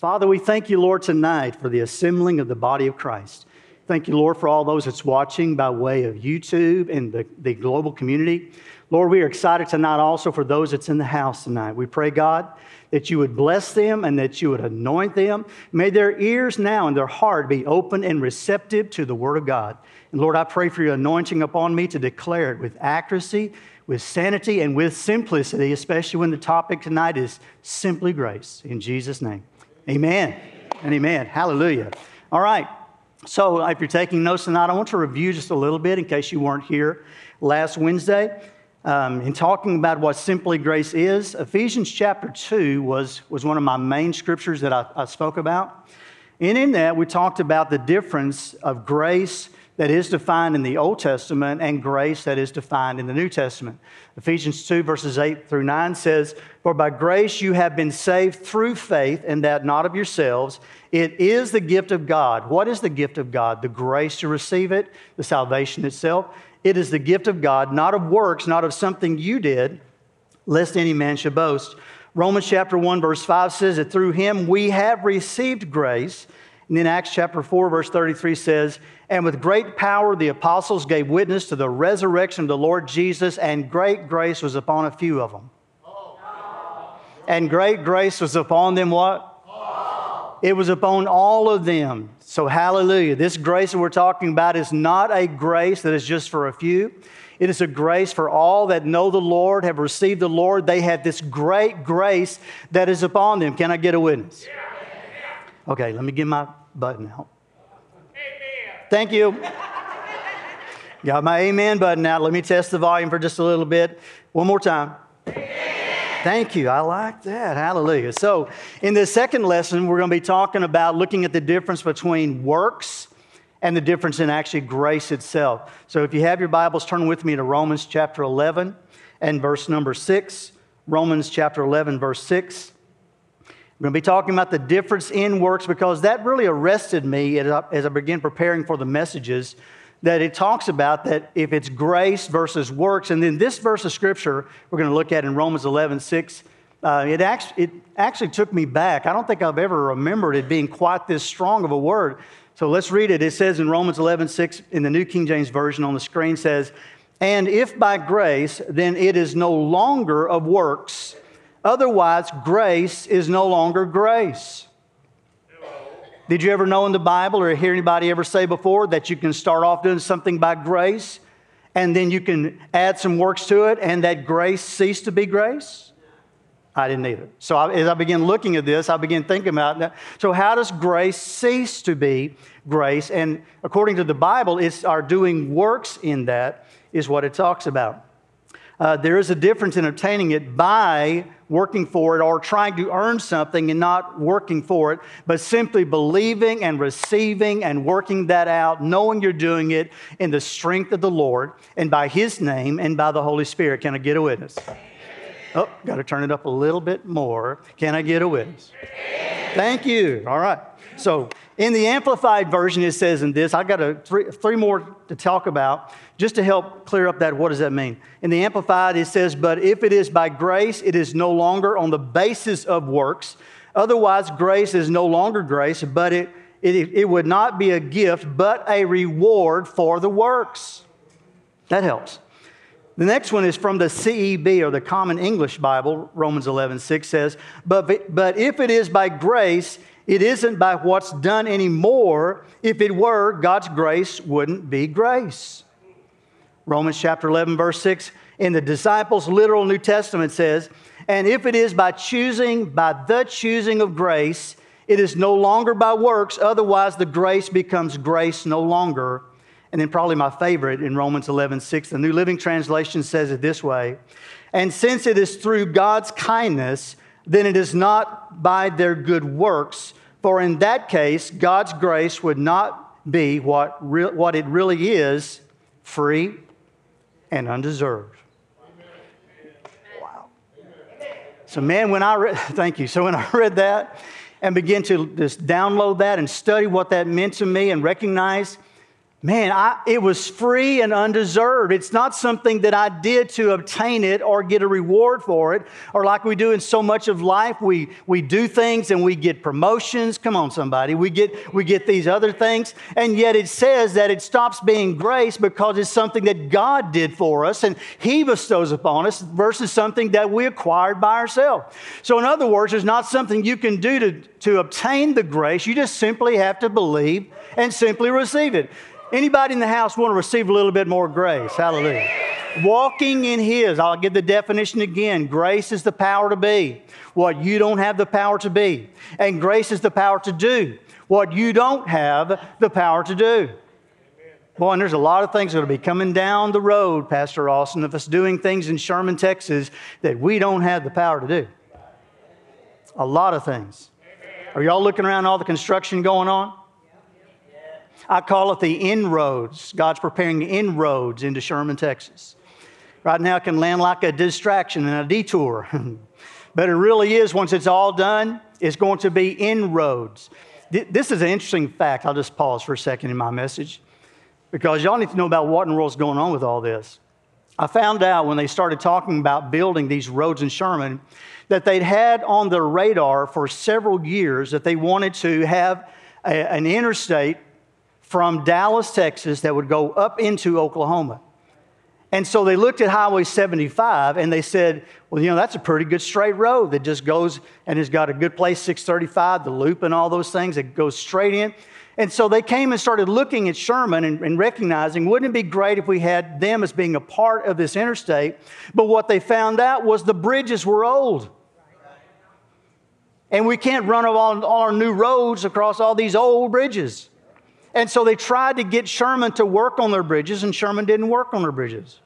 Father, we thank you, Lord, tonight for the assembling of the body of Christ. Thank you, Lord, for all those that's watching by way of YouTube and the, the global community. Lord, we are excited tonight also for those that's in the house tonight. We pray, God, that you would bless them and that you would anoint them. May their ears now and their heart be open and receptive to the word of God. And Lord, I pray for your anointing upon me to declare it with accuracy, with sanity, and with simplicity, especially when the topic tonight is simply grace. In Jesus' name, amen and amen. Hallelujah. All right. So, if you're taking notes tonight, I want to review just a little bit in case you weren't here last Wednesday. Um, in talking about what simply grace is, Ephesians chapter 2 was, was one of my main scriptures that I, I spoke about. And in that, we talked about the difference of grace that is defined in the Old Testament and grace that is defined in the New Testament. Ephesians 2, verses 8 through 9 says, For by grace you have been saved through faith, and that not of yourselves. It is the gift of God. What is the gift of God? The grace to receive it, the salvation itself. It is the gift of God, not of works, not of something you did, lest any man should boast. Romans chapter 1, verse 5 says that through him we have received grace. And then Acts chapter 4, verse 33 says, And with great power the apostles gave witness to the resurrection of the Lord Jesus, and great grace was upon a few of them. And great grace was upon them what? It was upon all of them. So, hallelujah. This grace that we're talking about is not a grace that is just for a few. It is a grace for all that know the Lord, have received the Lord. They have this great grace that is upon them. Can I get a witness? Okay, let me get my button out. Amen. Thank you. Got my amen button out. Let me test the volume for just a little bit. One more time. Thank you. I like that. Hallelujah. So, in this second lesson, we're going to be talking about looking at the difference between works and the difference in actually grace itself. So, if you have your Bibles, turn with me to Romans chapter 11 and verse number 6. Romans chapter 11, verse 6. We're going to be talking about the difference in works because that really arrested me as I began preparing for the messages that it talks about that if it's grace versus works, and then this verse of scripture we're going to look at in Romans 11 6, uh, it, actually, it actually took me back. I don't think I've ever remembered it being quite this strong of a word. So let's read it. It says in Romans 11 6 in the New King James Version on the screen says, And if by grace, then it is no longer of works. Otherwise, grace is no longer grace. Did you ever know in the Bible or hear anybody ever say before that you can start off doing something by grace and then you can add some works to it and that grace cease to be grace? I didn't either. So I, as I began looking at this, I began thinking about that. So, how does grace cease to be grace? And according to the Bible, it's our doing works in that is what it talks about. Uh, there is a difference in obtaining it by working for it or trying to earn something and not working for it, but simply believing and receiving and working that out, knowing you're doing it in the strength of the Lord and by His name and by the Holy Spirit. Can I get a witness? Oh, got to turn it up a little bit more. Can I get a witness? Thank you. All right. So, in the Amplified version, it says in this, I got a three, three more to talk about just to help clear up that what does that mean? In the Amplified, it says, But if it is by grace, it is no longer on the basis of works. Otherwise, grace is no longer grace, but it, it, it would not be a gift, but a reward for the works. That helps. The next one is from the CEB or the Common English Bible. Romans 11, 6 says, but, but if it is by grace, it isn't by what's done anymore. If it were, God's grace wouldn't be grace. Romans chapter 11, verse 6, in the disciples' literal New Testament says, And if it is by choosing, by the choosing of grace, it is no longer by works, otherwise the grace becomes grace no longer. And then, probably my favorite in Romans 11, 6, the New Living Translation says it this way And since it is through God's kindness, then it is not by their good works, for in that case, God's grace would not be what, re- what it really is free and undeserved. Wow. So, man, when I read, thank you. So, when I read that and began to just download that and study what that meant to me and recognize Man, I, it was free and undeserved. It's not something that I did to obtain it or get a reward for it, or like we do in so much of life, we, we do things and we get promotions. Come on, somebody. We get, we get these other things. And yet it says that it stops being grace because it's something that God did for us and He bestows upon us versus something that we acquired by ourselves. So, in other words, it's not something you can do to, to obtain the grace. You just simply have to believe and simply receive it. Anybody in the house want to receive a little bit more grace? Hallelujah. Walking in His, I'll give the definition again. Grace is the power to be what you don't have the power to be, and grace is the power to do what you don't have the power to do. Boy, and there's a lot of things that to be coming down the road, Pastor Austin, of us doing things in Sherman, Texas that we don't have the power to do. A lot of things. Are y'all looking around all the construction going on? I call it the inroads. God's preparing inroads into Sherman, Texas. Right now, it can land like a distraction and a detour. but it really is, once it's all done, it's going to be inroads. This is an interesting fact. I'll just pause for a second in my message because y'all need to know about what in the going on with all this. I found out when they started talking about building these roads in Sherman that they'd had on their radar for several years that they wanted to have a, an interstate from Dallas, Texas, that would go up into Oklahoma. And so they looked at Highway 75 and they said, well, you know, that's a pretty good straight road that just goes and has got a good place, 635, the loop and all those things. that goes straight in. And so they came and started looking at Sherman and, and, recognizing, wouldn't it be great if we had them as being a part of this interstate? But what they found out was the bridges were old. And we can't run all, all our new roads across all these old bridges. And so they tried to get Sherman to work on their bridges, and Sherman didn't work on their bridges.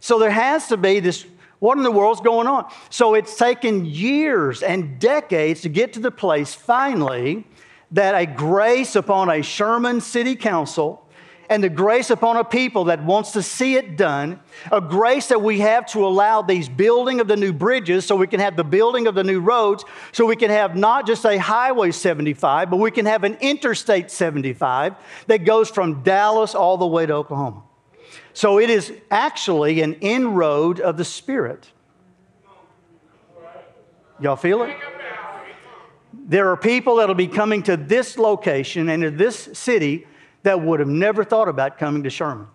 So there has to be this what in the world's going on? So it's taken years and decades to get to the place finally that a grace upon a Sherman City Council and the grace upon a people that wants to see it done, a grace that we have to allow these building of the new bridges so we can have the building of the new roads, so we can have not just a Highway 75, but we can have an Interstate 75 that goes from Dallas all the way to Oklahoma. So it is actually an inroad of the Spirit. Y'all feel it? There are people that'll be coming to this location and to this city that would have never thought about coming to Sherman.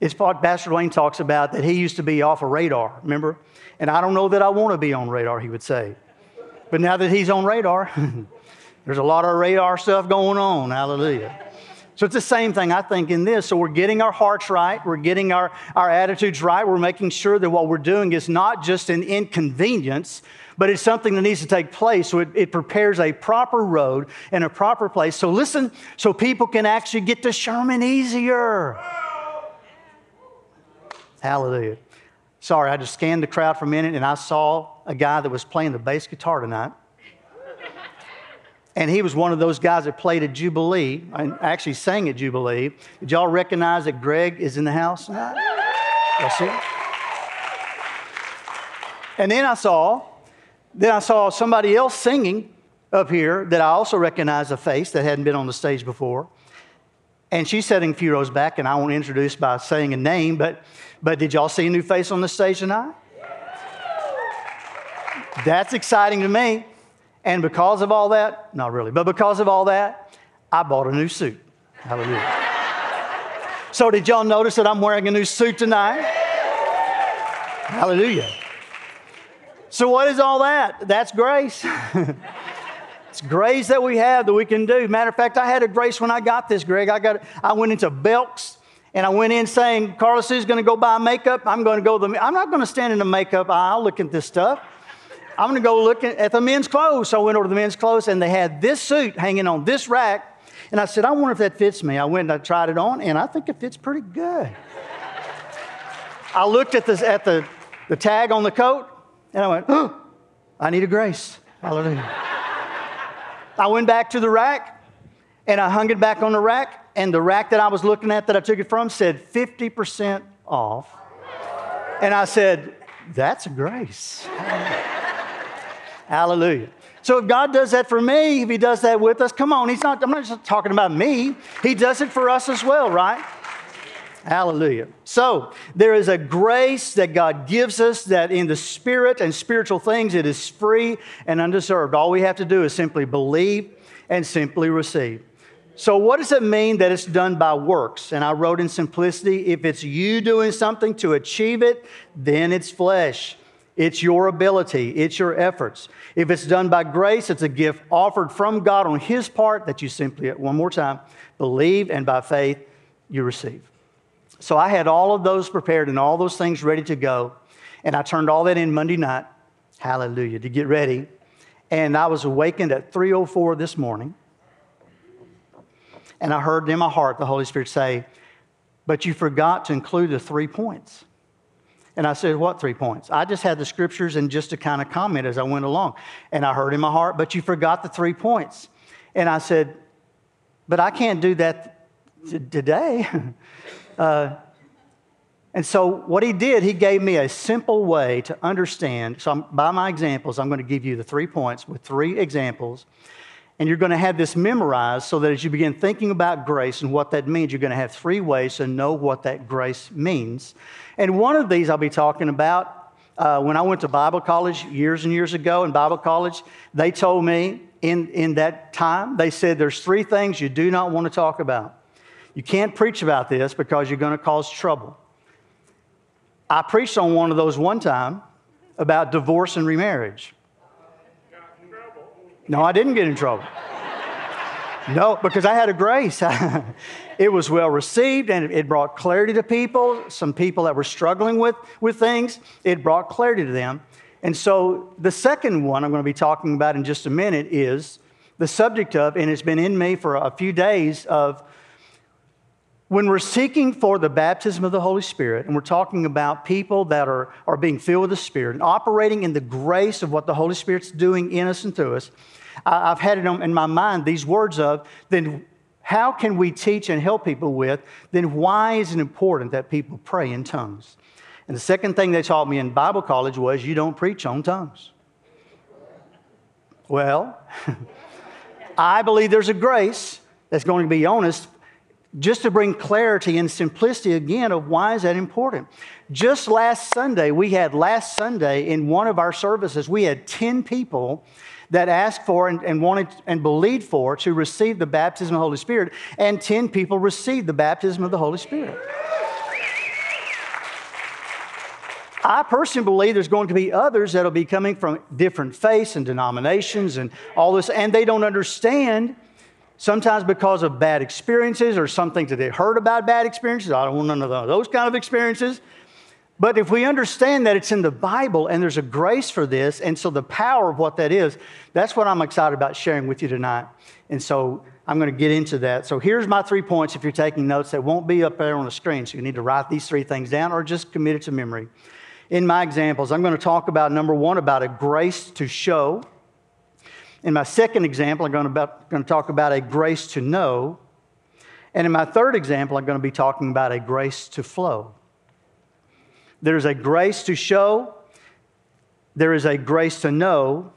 It's what Pastor Wayne talks about that he used to be off a of radar, remember? And I don't know that I want to be on radar, he would say. But now that he's on radar, there's a lot of radar stuff going on. Hallelujah. So it's the same thing, I think, in this. So we're getting our hearts right, we're getting our, our attitudes right, we're making sure that what we're doing is not just an inconvenience, but it's something that needs to take place. So it, it prepares a proper road and a proper place. So listen, so people can actually get to Sherman easier. Hallelujah. Sorry, I just scanned the crowd for a minute and I saw a guy that was playing the bass guitar tonight. And he was one of those guys that played at Jubilee and actually sang at Jubilee. Did y'all recognize that Greg is in the house tonight? Yes, sir. And then I saw then I saw somebody else singing up here that I also recognized a face that hadn't been on the stage before. And she's sitting a few rows back, and I won't introduce by saying a name, but, but did y'all see a new face on the stage tonight? That's exciting to me. And because of all that, not really, but because of all that, I bought a new suit. Hallelujah. so, did y'all notice that I'm wearing a new suit tonight? Hallelujah. So, what is all that? That's grace. it's grace that we have that we can do. Matter of fact, I had a grace when I got this, Greg. I got I went into Belk's and I went in saying, Carlos is going to go buy makeup. I'm going to go the. I'm not going to stand in the makeup aisle looking at this stuff. I'm going to go look at the men's clothes. So I went over to the men's clothes, and they had this suit hanging on this rack. And I said, I wonder if that fits me. I went and I tried it on, and I think it fits pretty good. I looked at, this, at the, the tag on the coat, and I went, oh, I need a grace. Hallelujah. I went back to the rack and I hung it back on the rack. And the rack that I was looking at that I took it from said 50% off. And I said, That's a grace. Hallelujah. So if God does that for me, if He does that with us, come on, He's not, I'm not just talking about me. He does it for us as well, right? Hallelujah. So there is a grace that God gives us that in the spirit and spiritual things it is free and undeserved. All we have to do is simply believe and simply receive. So, what does it mean that it's done by works? And I wrote in simplicity if it's you doing something to achieve it, then it's flesh. It's your ability, it's your efforts. If it's done by grace, it's a gift offered from God on His part that you simply, one more time, believe and by faith you receive. So I had all of those prepared and all those things ready to go. And I turned all that in Monday night, hallelujah, to get ready. And I was awakened at 3.04 this morning. And I heard in my heart the Holy Spirit say, But you forgot to include the three points. And I said, What three points? I just had the scriptures and just to kind of comment as I went along. And I heard in my heart, But you forgot the three points. And I said, But I can't do that t- today. uh, and so, what he did, he gave me a simple way to understand. So, I'm, by my examples, I'm going to give you the three points with three examples and you're going to have this memorized so that as you begin thinking about grace and what that means, you're going to have three ways to know what that grace means. And one of these I'll be talking about uh, when I went to Bible college years and years ago in Bible college, they told me in, in that time, they said there's three things you do not want to talk about. You can't preach about this because you're going to cause trouble. I preached on one of those one time about divorce and remarriage. No, I didn't get in trouble. No, because I had a grace. it was well received and it brought clarity to people, some people that were struggling with, with things. It brought clarity to them. And so the second one I'm going to be talking about in just a minute is the subject of, and it's been in me for a few days, of when we're seeking for the baptism of the Holy Spirit, and we're talking about people that are, are being filled with the Spirit and operating in the grace of what the Holy Spirit's doing in us and through us, I've had it in my mind these words of, then how can we teach and help people with, then why is it important that people pray in tongues? And the second thing they taught me in Bible college was you don't preach on tongues. Well, I believe there's a grace that's going to be honest just to bring clarity and simplicity again of why is that important. Just last Sunday, we had last Sunday in one of our services, we had 10 people that asked for and, and wanted and believed for to receive the baptism of the Holy Spirit, and 10 people received the baptism of the Holy Spirit. I personally believe there's going to be others that'll be coming from different faiths and denominations and all this, and they don't understand sometimes because of bad experiences or something that they heard about bad experiences. I don't want none of those kind of experiences. But if we understand that it's in the Bible and there's a grace for this, and so the power of what that is, that's what I'm excited about sharing with you tonight. And so I'm going to get into that. So here's my three points if you're taking notes that won't be up there on the screen. So you need to write these three things down or just commit it to memory. In my examples, I'm going to talk about number one, about a grace to show. In my second example, I'm going to, about, going to talk about a grace to know. And in my third example, I'm going to be talking about a grace to flow. There's a grace to show, there is a grace to know,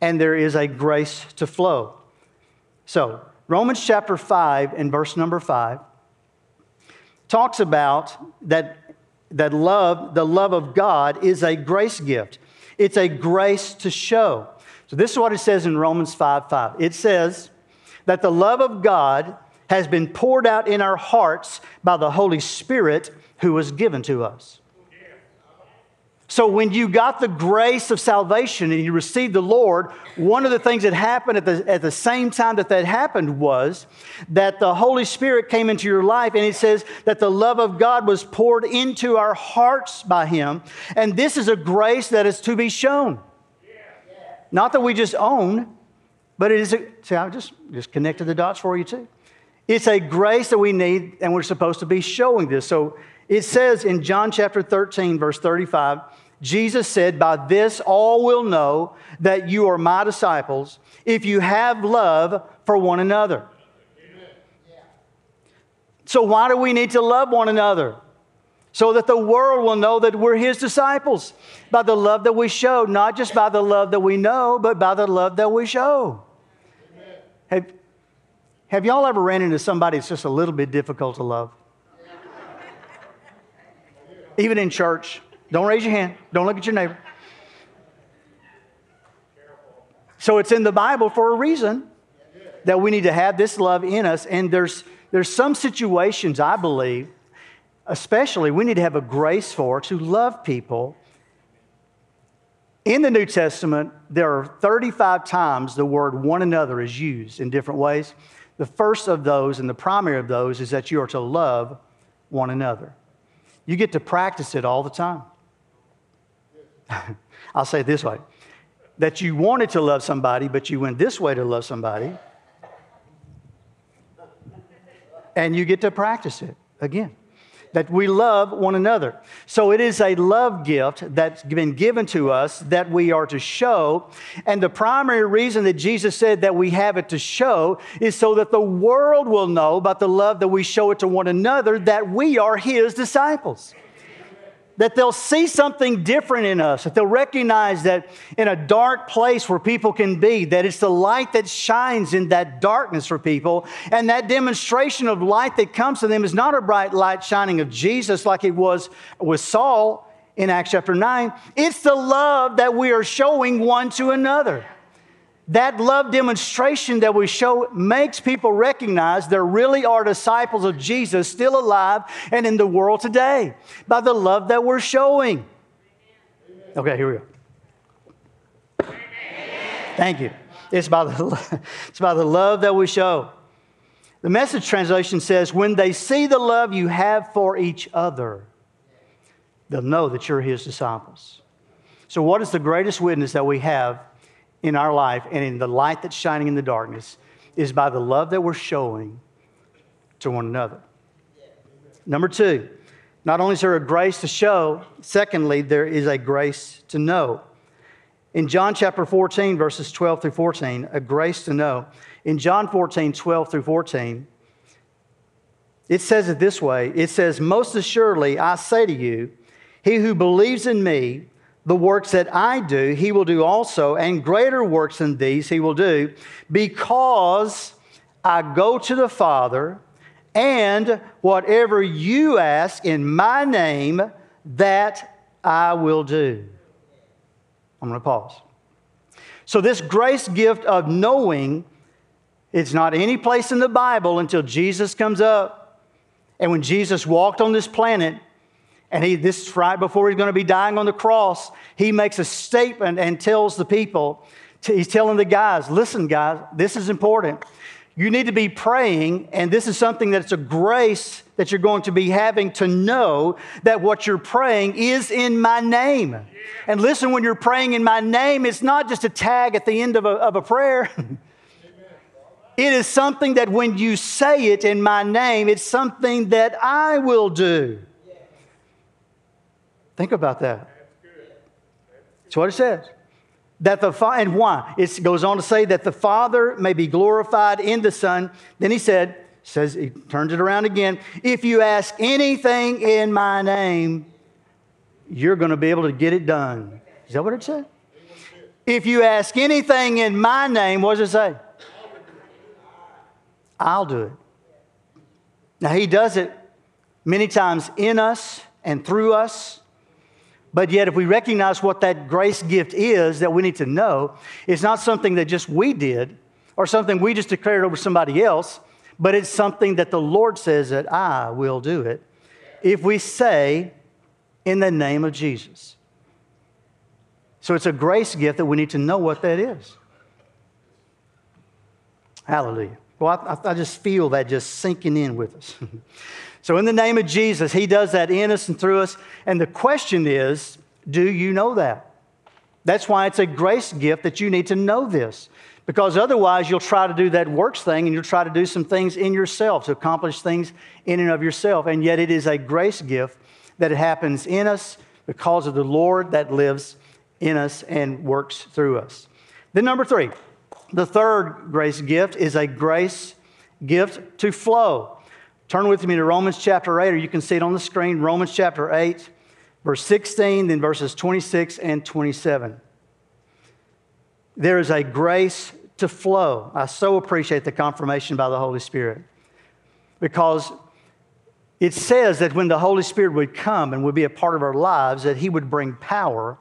and there is a grace to flow. So, Romans chapter 5 and verse number 5 talks about that, that love, the love of God, is a grace gift. It's a grace to show. So, this is what it says in Romans 5 5. It says that the love of God has been poured out in our hearts by the Holy Spirit who was given to us. So, when you got the grace of salvation and you received the Lord, one of the things that happened at the, at the same time that that happened was that the Holy Spirit came into your life, and it says that the love of God was poured into our hearts by Him. And this is a grace that is to be shown. Not that we just own, but it is a, see, I just, just connected the dots for you too. It's a grace that we need, and we're supposed to be showing this. So it says in John chapter 13, verse 35, Jesus said, By this all will know that you are my disciples if you have love for one another. So, why do we need to love one another? So that the world will know that we're his disciples by the love that we show, not just by the love that we know, but by the love that we show. Have, have y'all ever ran into somebody that's just a little bit difficult to love? Even in church. Don't raise your hand. Don't look at your neighbor. So it's in the Bible for a reason that we need to have this love in us. And there's, there's some situations, I believe, especially we need to have a grace for to love people. In the New Testament, there are 35 times the word one another is used in different ways. The first of those and the primary of those is that you are to love one another. You get to practice it all the time. I'll say it this way that you wanted to love somebody, but you went this way to love somebody. And you get to practice it again that we love one another. So it is a love gift that's been given to us that we are to show. And the primary reason that Jesus said that we have it to show is so that the world will know about the love that we show it to one another that we are his disciples that they'll see something different in us, that they'll recognize that in a dark place where people can be, that it's the light that shines in that darkness for people. And that demonstration of light that comes to them is not a bright light shining of Jesus like it was with Saul in Acts chapter 9. It's the love that we are showing one to another. That love demonstration that we show makes people recognize there really are disciples of Jesus still alive and in the world today by the love that we're showing. Okay, here we go. Thank you. It's by, the, it's by the love that we show. The message translation says, when they see the love you have for each other, they'll know that you're his disciples. So, what is the greatest witness that we have in our life and in the light that's shining in the darkness is by the love that we're showing to one another. Number two, not only is there a grace to show, secondly, there is a grace to know. In John chapter 14, verses 12 through 14, a grace to know. In John 14, 12 through 14, it says it this way It says, Most assuredly, I say to you, he who believes in me, the works that I do, he will do also, and greater works than these he will do, because I go to the Father, and whatever you ask in my name, that I will do. I'm going to pause. So, this grace gift of knowing, it's not any place in the Bible until Jesus comes up. And when Jesus walked on this planet, and he, this is right before he's going to be dying on the cross. He makes a statement and tells the people, he's telling the guys, listen, guys, this is important. You need to be praying, and this is something that's a grace that you're going to be having to know that what you're praying is in my name. And listen, when you're praying in my name, it's not just a tag at the end of a, of a prayer. it is something that when you say it in my name, it's something that I will do. Think about that. That's what it says. That the fa- and why? It goes on to say that the Father may be glorified in the Son. Then he said, says he turns it around again. If you ask anything in my name, you're going to be able to get it done. Is that what it said? If you ask anything in my name, what does it say? I'll do it. Now, he does it many times in us and through us. But yet, if we recognize what that grace gift is that we need to know, it's not something that just we did or something we just declared over somebody else, but it's something that the Lord says that I will do it if we say in the name of Jesus. So it's a grace gift that we need to know what that is. Hallelujah. Well, I, I just feel that just sinking in with us. So, in the name of Jesus, He does that in us and through us. And the question is do you know that? That's why it's a grace gift that you need to know this. Because otherwise, you'll try to do that works thing and you'll try to do some things in yourself to accomplish things in and of yourself. And yet, it is a grace gift that happens in us because of the Lord that lives in us and works through us. Then, number three, the third grace gift is a grace gift to flow Turn with me to Romans chapter 8, or you can see it on the screen. Romans chapter 8, verse 16, then verses 26 and 27. There is a grace to flow. I so appreciate the confirmation by the Holy Spirit because it says that when the Holy Spirit would come and would be a part of our lives, that He would bring power,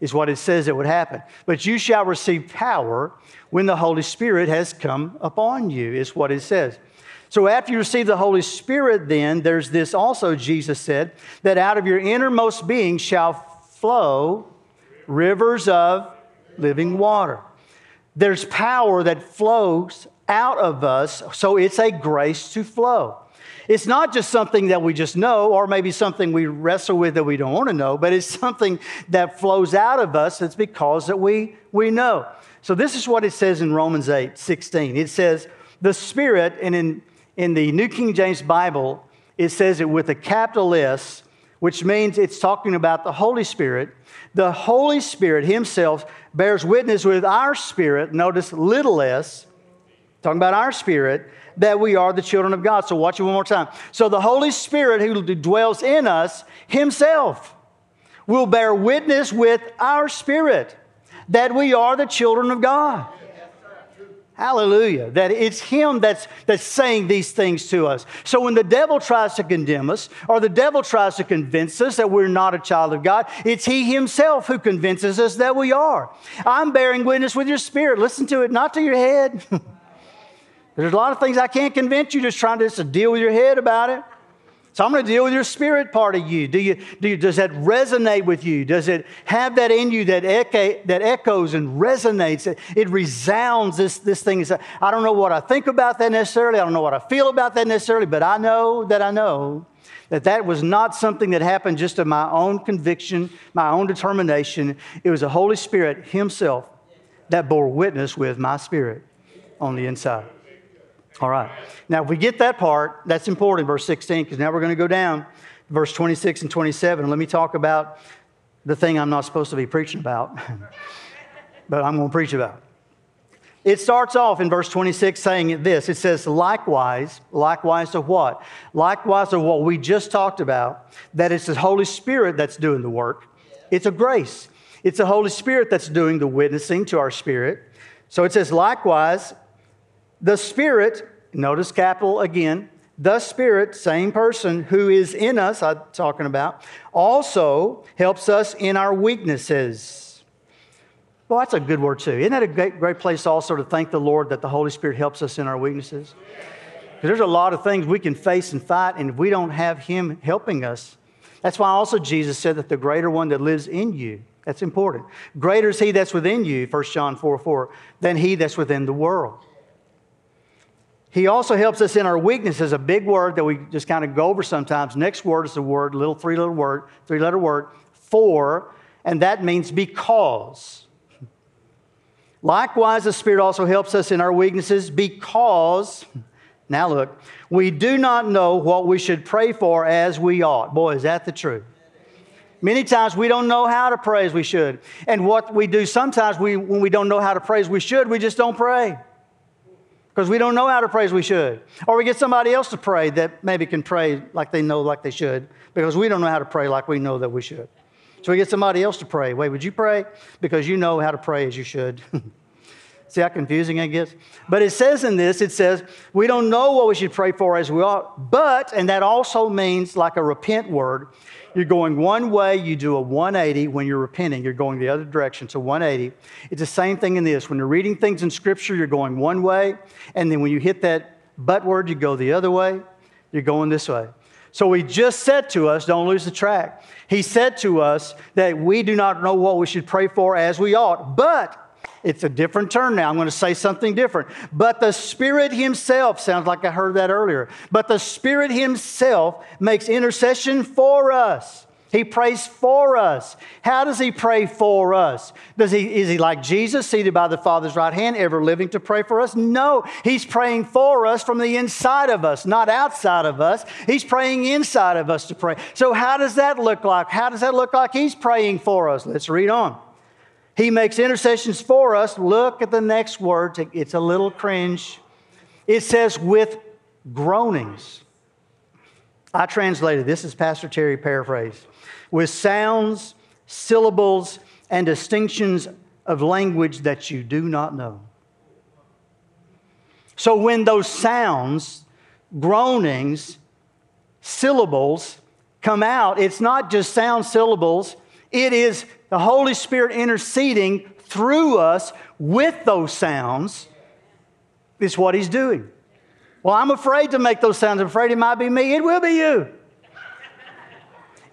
is what it says that would happen. But you shall receive power when the Holy Spirit has come upon you, is what it says. So after you receive the Holy Spirit, then there's this also, Jesus said, that out of your innermost being shall flow rivers of living water. There's power that flows out of us, so it's a grace to flow. It's not just something that we just know, or maybe something we wrestle with that we don't want to know, but it's something that flows out of us that's because that we, we know. So this is what it says in Romans 8, 16. It says, the Spirit, and in, in the New King James Bible, it says it with a capital S, which means it's talking about the Holy Spirit. The Holy Spirit Himself bears witness with our spirit, notice little s, talking about our spirit, that we are the children of God. So watch it one more time. So the Holy Spirit who dwells in us himself will bear witness with our spirit that we are the children of God. Hallelujah. That it's Him that's, that's saying these things to us. So when the devil tries to condemn us or the devil tries to convince us that we're not a child of God, it's He Himself who convinces us that we are. I'm bearing witness with your spirit. Listen to it, not to your head. There's a lot of things I can't convince you, just trying to, just to deal with your head about it. So I'm going to deal with your spirit part of you. Do you, do you. Does that resonate with you? Does it have that in you that, echo, that echoes and resonates? It, it resounds. This, this thing is, I don't know what I think about that necessarily. I don't know what I feel about that necessarily, but I know that I know that that was not something that happened just of my own conviction, my own determination. It was the Holy Spirit Himself that bore witness with my spirit on the inside. All right. Now, if we get that part, that's important, verse 16, because now we're going to go down verse 26 and 27. Let me talk about the thing I'm not supposed to be preaching about, but I'm going to preach about. It starts off in verse 26 saying this it says, likewise, likewise to what? Likewise to what we just talked about, that it's the Holy Spirit that's doing the work. It's a grace. It's the Holy Spirit that's doing the witnessing to our spirit. So it says, likewise, the Spirit, notice capital again, the Spirit, same person who is in us, I'm talking about, also helps us in our weaknesses. Well, that's a good word too. Isn't that a great, great place also to thank the Lord that the Holy Spirit helps us in our weaknesses? Because there's a lot of things we can face and fight, and if we don't have Him helping us, that's why also Jesus said that the greater one that lives in you, that's important. Greater is He that's within you, 1 John 4 4, than He that's within the world. He also helps us in our weaknesses, a big word that we just kind of go over sometimes. Next word is the word, little three letter word, three letter word, for, and that means because. Likewise, the Spirit also helps us in our weaknesses because, now look, we do not know what we should pray for as we ought. Boy, is that the truth. Many times we don't know how to pray as we should. And what we do sometimes, we, when we don't know how to pray as we should, we just don't pray because we don't know how to pray as we should. Or we get somebody else to pray that maybe can pray like they know like they should because we don't know how to pray like we know that we should. So we get somebody else to pray. Wait, would you pray? Because you know how to pray as you should. See how confusing it gets? But it says in this, it says, we don't know what we should pray for as we ought, but, and that also means like a repent word, you're going one way, you do a 180 when you're repenting, you're going the other direction. So 180. It's the same thing in this. When you're reading things in Scripture, you're going one way, and then when you hit that but word, you go the other way, you're going this way. So he just said to us, don't lose the track. He said to us that we do not know what we should pray for as we ought, but it's a different turn now. I'm going to say something different. But the Spirit Himself, sounds like I heard that earlier, but the Spirit Himself makes intercession for us. He prays for us. How does he pray for us? Does he, is he like Jesus, seated by the Father's right hand, ever living to pray for us? No, he's praying for us from the inside of us, not outside of us. He's praying inside of us to pray. So, how does that look like? How does that look like he's praying for us? Let's read on. He makes intercessions for us. Look at the next word. It's a little cringe. It says, with groanings. I translated this is Pastor Terry paraphrase with sounds, syllables, and distinctions of language that you do not know. So when those sounds, groanings, syllables come out, it's not just sound syllables, it is the Holy Spirit interceding through us with those sounds, is what He's doing. Well, I'm afraid to make those sounds. I'm afraid it might be me. It will be you.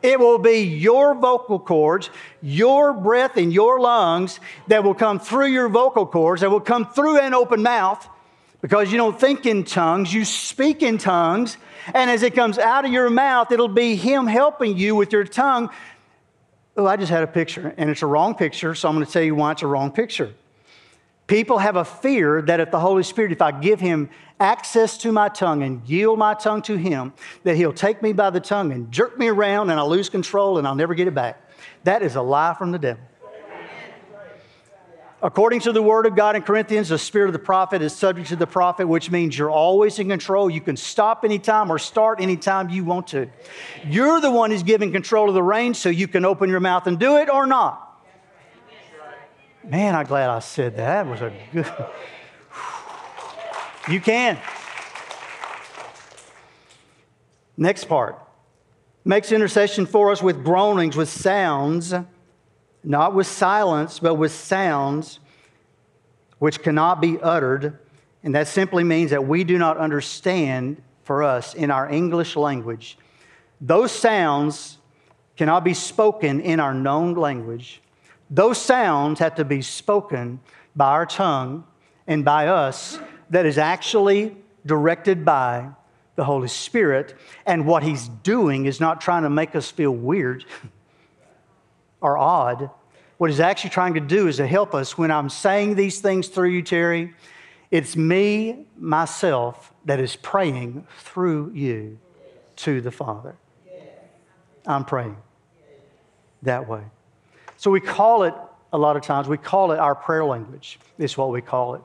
It will be your vocal cords, your breath in your lungs that will come through your vocal cords, that will come through an open mouth because you don't think in tongues, you speak in tongues. And as it comes out of your mouth, it'll be Him helping you with your tongue. Oh, I just had a picture, and it's a wrong picture, so I'm going to tell you why it's a wrong picture. People have a fear that if the Holy Spirit, if I give Him access to my tongue and yield my tongue to Him, that He'll take me by the tongue and jerk me around and I'll lose control and I'll never get it back. That is a lie from the devil. According to the Word of God in Corinthians, the spirit of the prophet is subject to the prophet, which means you're always in control. You can stop anytime or start anytime you want to. You're the one who's giving control of the reins, so you can open your mouth and do it or not. Man, I'm glad I said that. That was a good. You can. Next part makes intercession for us with groanings, with sounds, not with silence, but with sounds which cannot be uttered. And that simply means that we do not understand for us in our English language. Those sounds cannot be spoken in our known language. Those sounds have to be spoken by our tongue and by us that is actually directed by the Holy Spirit. And what He's doing is not trying to make us feel weird or odd. What He's actually trying to do is to help us when I'm saying these things through you, Terry. It's me, myself, that is praying through you to the Father. I'm praying that way. So we call it, a lot of times, we call it our prayer language, is what we call it.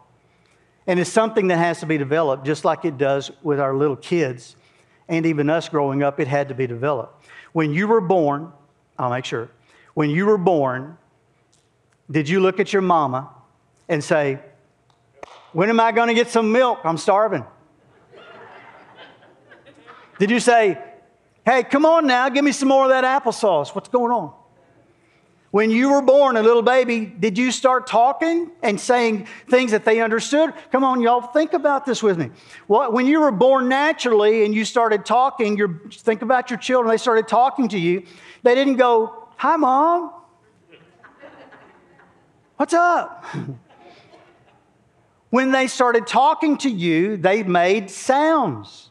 And it's something that has to be developed, just like it does with our little kids. And even us growing up, it had to be developed. When you were born, I'll make sure, when you were born, did you look at your mama and say, When am I going to get some milk? I'm starving. Did you say, Hey, come on now, give me some more of that applesauce? What's going on? When you were born, a little baby, did you start talking and saying things that they understood? Come on, y'all, think about this with me. What, when you were born naturally and you started talking, think about your children, they started talking to you, they didn't go, Hi, mom. What's up? when they started talking to you, they made sounds.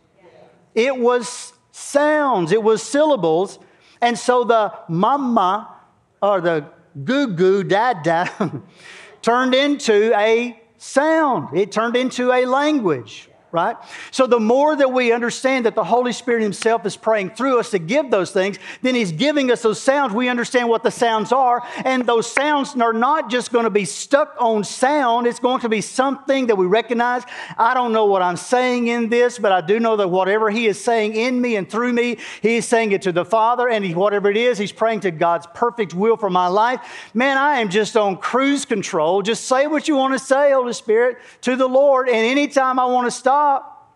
It was sounds, it was syllables. And so the mama, or the goo goo dad dad turned into a sound, it turned into a language right? So the more that we understand that the Holy Spirit Himself is praying through us to give those things, then He's giving us those sounds. We understand what the sounds are, and those sounds are not just going to be stuck on sound, it's going to be something that we recognize. I don't know what I'm saying in this, but I do know that whatever He is saying in me and through me, He is saying it to the Father, and he, whatever it is, He's praying to God's perfect will for my life. Man, I am just on cruise control. Just say what you want to say, Holy Spirit, to the Lord, and anytime I want to stop, stop,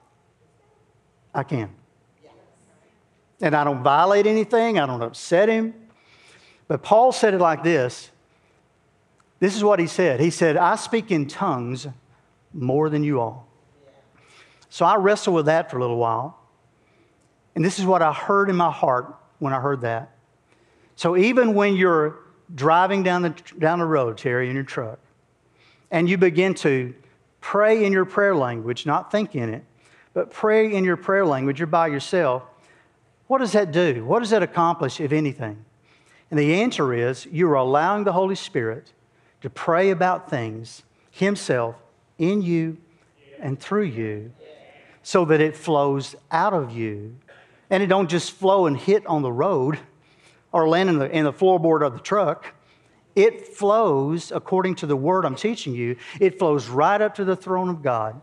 I can. And I don't violate anything, I don't upset him. But Paul said it like this this is what he said. He said, I speak in tongues more than you all. So I wrestled with that for a little while. And this is what I heard in my heart when I heard that. So even when you're driving down the, down the road, Terry, in your truck, and you begin to Pray in your prayer language, not think in it, but pray in your prayer language. You're by yourself. What does that do? What does that accomplish, if anything? And the answer is you're allowing the Holy Spirit to pray about things Himself in you and through you so that it flows out of you and it don't just flow and hit on the road or land in the, in the floorboard of the truck it flows according to the word I'm teaching you. It flows right up to the throne of God.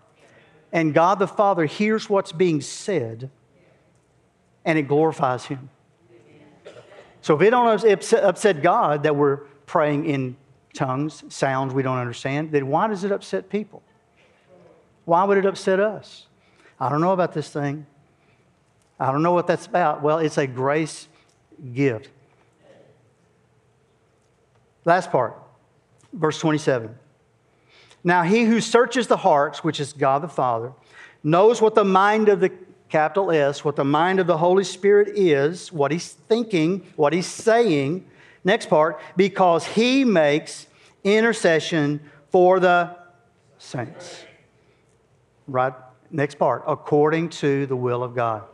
And God the Father hears what's being said and it glorifies Him. So if it don't upset God that we're praying in tongues, sounds we don't understand, then why does it upset people? Why would it upset us? I don't know about this thing. I don't know what that's about. Well, it's a grace gift. Last part, verse 27. Now, he who searches the hearts, which is God the Father, knows what the mind of the capital S, what the mind of the Holy Spirit is, what he's thinking, what he's saying. Next part, because he makes intercession for the saints. Right? Next part, according to the will of God.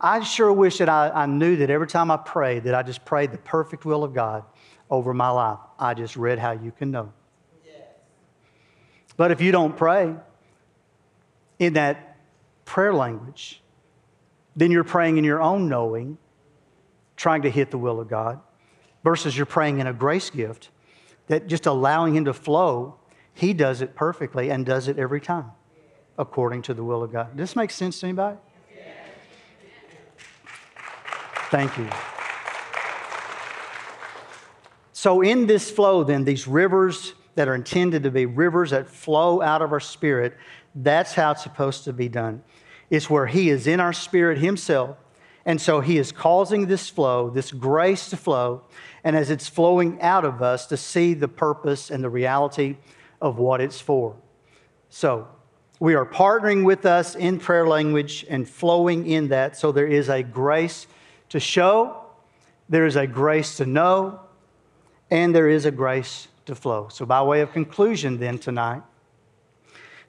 I sure wish that I, I knew that every time I prayed, that I just prayed the perfect will of God over my life. I just read how you can know. But if you don't pray in that prayer language, then you're praying in your own knowing, trying to hit the will of God, versus you're praying in a grace gift that just allowing Him to flow, He does it perfectly and does it every time according to the will of God. Does this make sense to anybody? Thank you. So, in this flow, then, these rivers that are intended to be rivers that flow out of our spirit, that's how it's supposed to be done. It's where He is in our spirit Himself. And so He is causing this flow, this grace to flow. And as it's flowing out of us, to see the purpose and the reality of what it's for. So, we are partnering with us in prayer language and flowing in that. So, there is a grace to show, there is a grace to know, and there is a grace to flow. So, by way of conclusion, then tonight,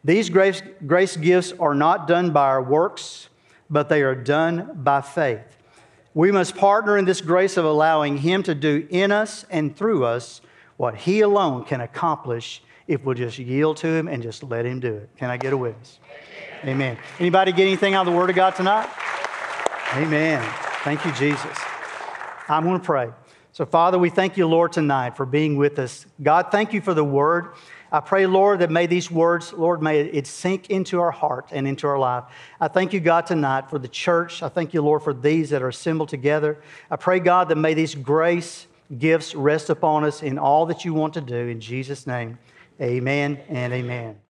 these grace, grace gifts are not done by our works, but they are done by faith. We must partner in this grace of allowing Him to do in us and through us what He alone can accomplish if we'll just yield to Him and just let Him do it. Can I get a witness? Amen. Amen. Anybody get anything out of the Word of God tonight? Amen. Thank you, Jesus. I'm going to pray. So, Father, we thank you, Lord, tonight for being with us. God, thank you for the Word. I pray, Lord, that may these words, Lord, may it sink into our heart and into our life. I thank you, God, tonight for the church. I thank you, Lord, for these that are assembled together. I pray, God, that may these grace gifts rest upon us in all that you want to do. In Jesus' name, amen and amen.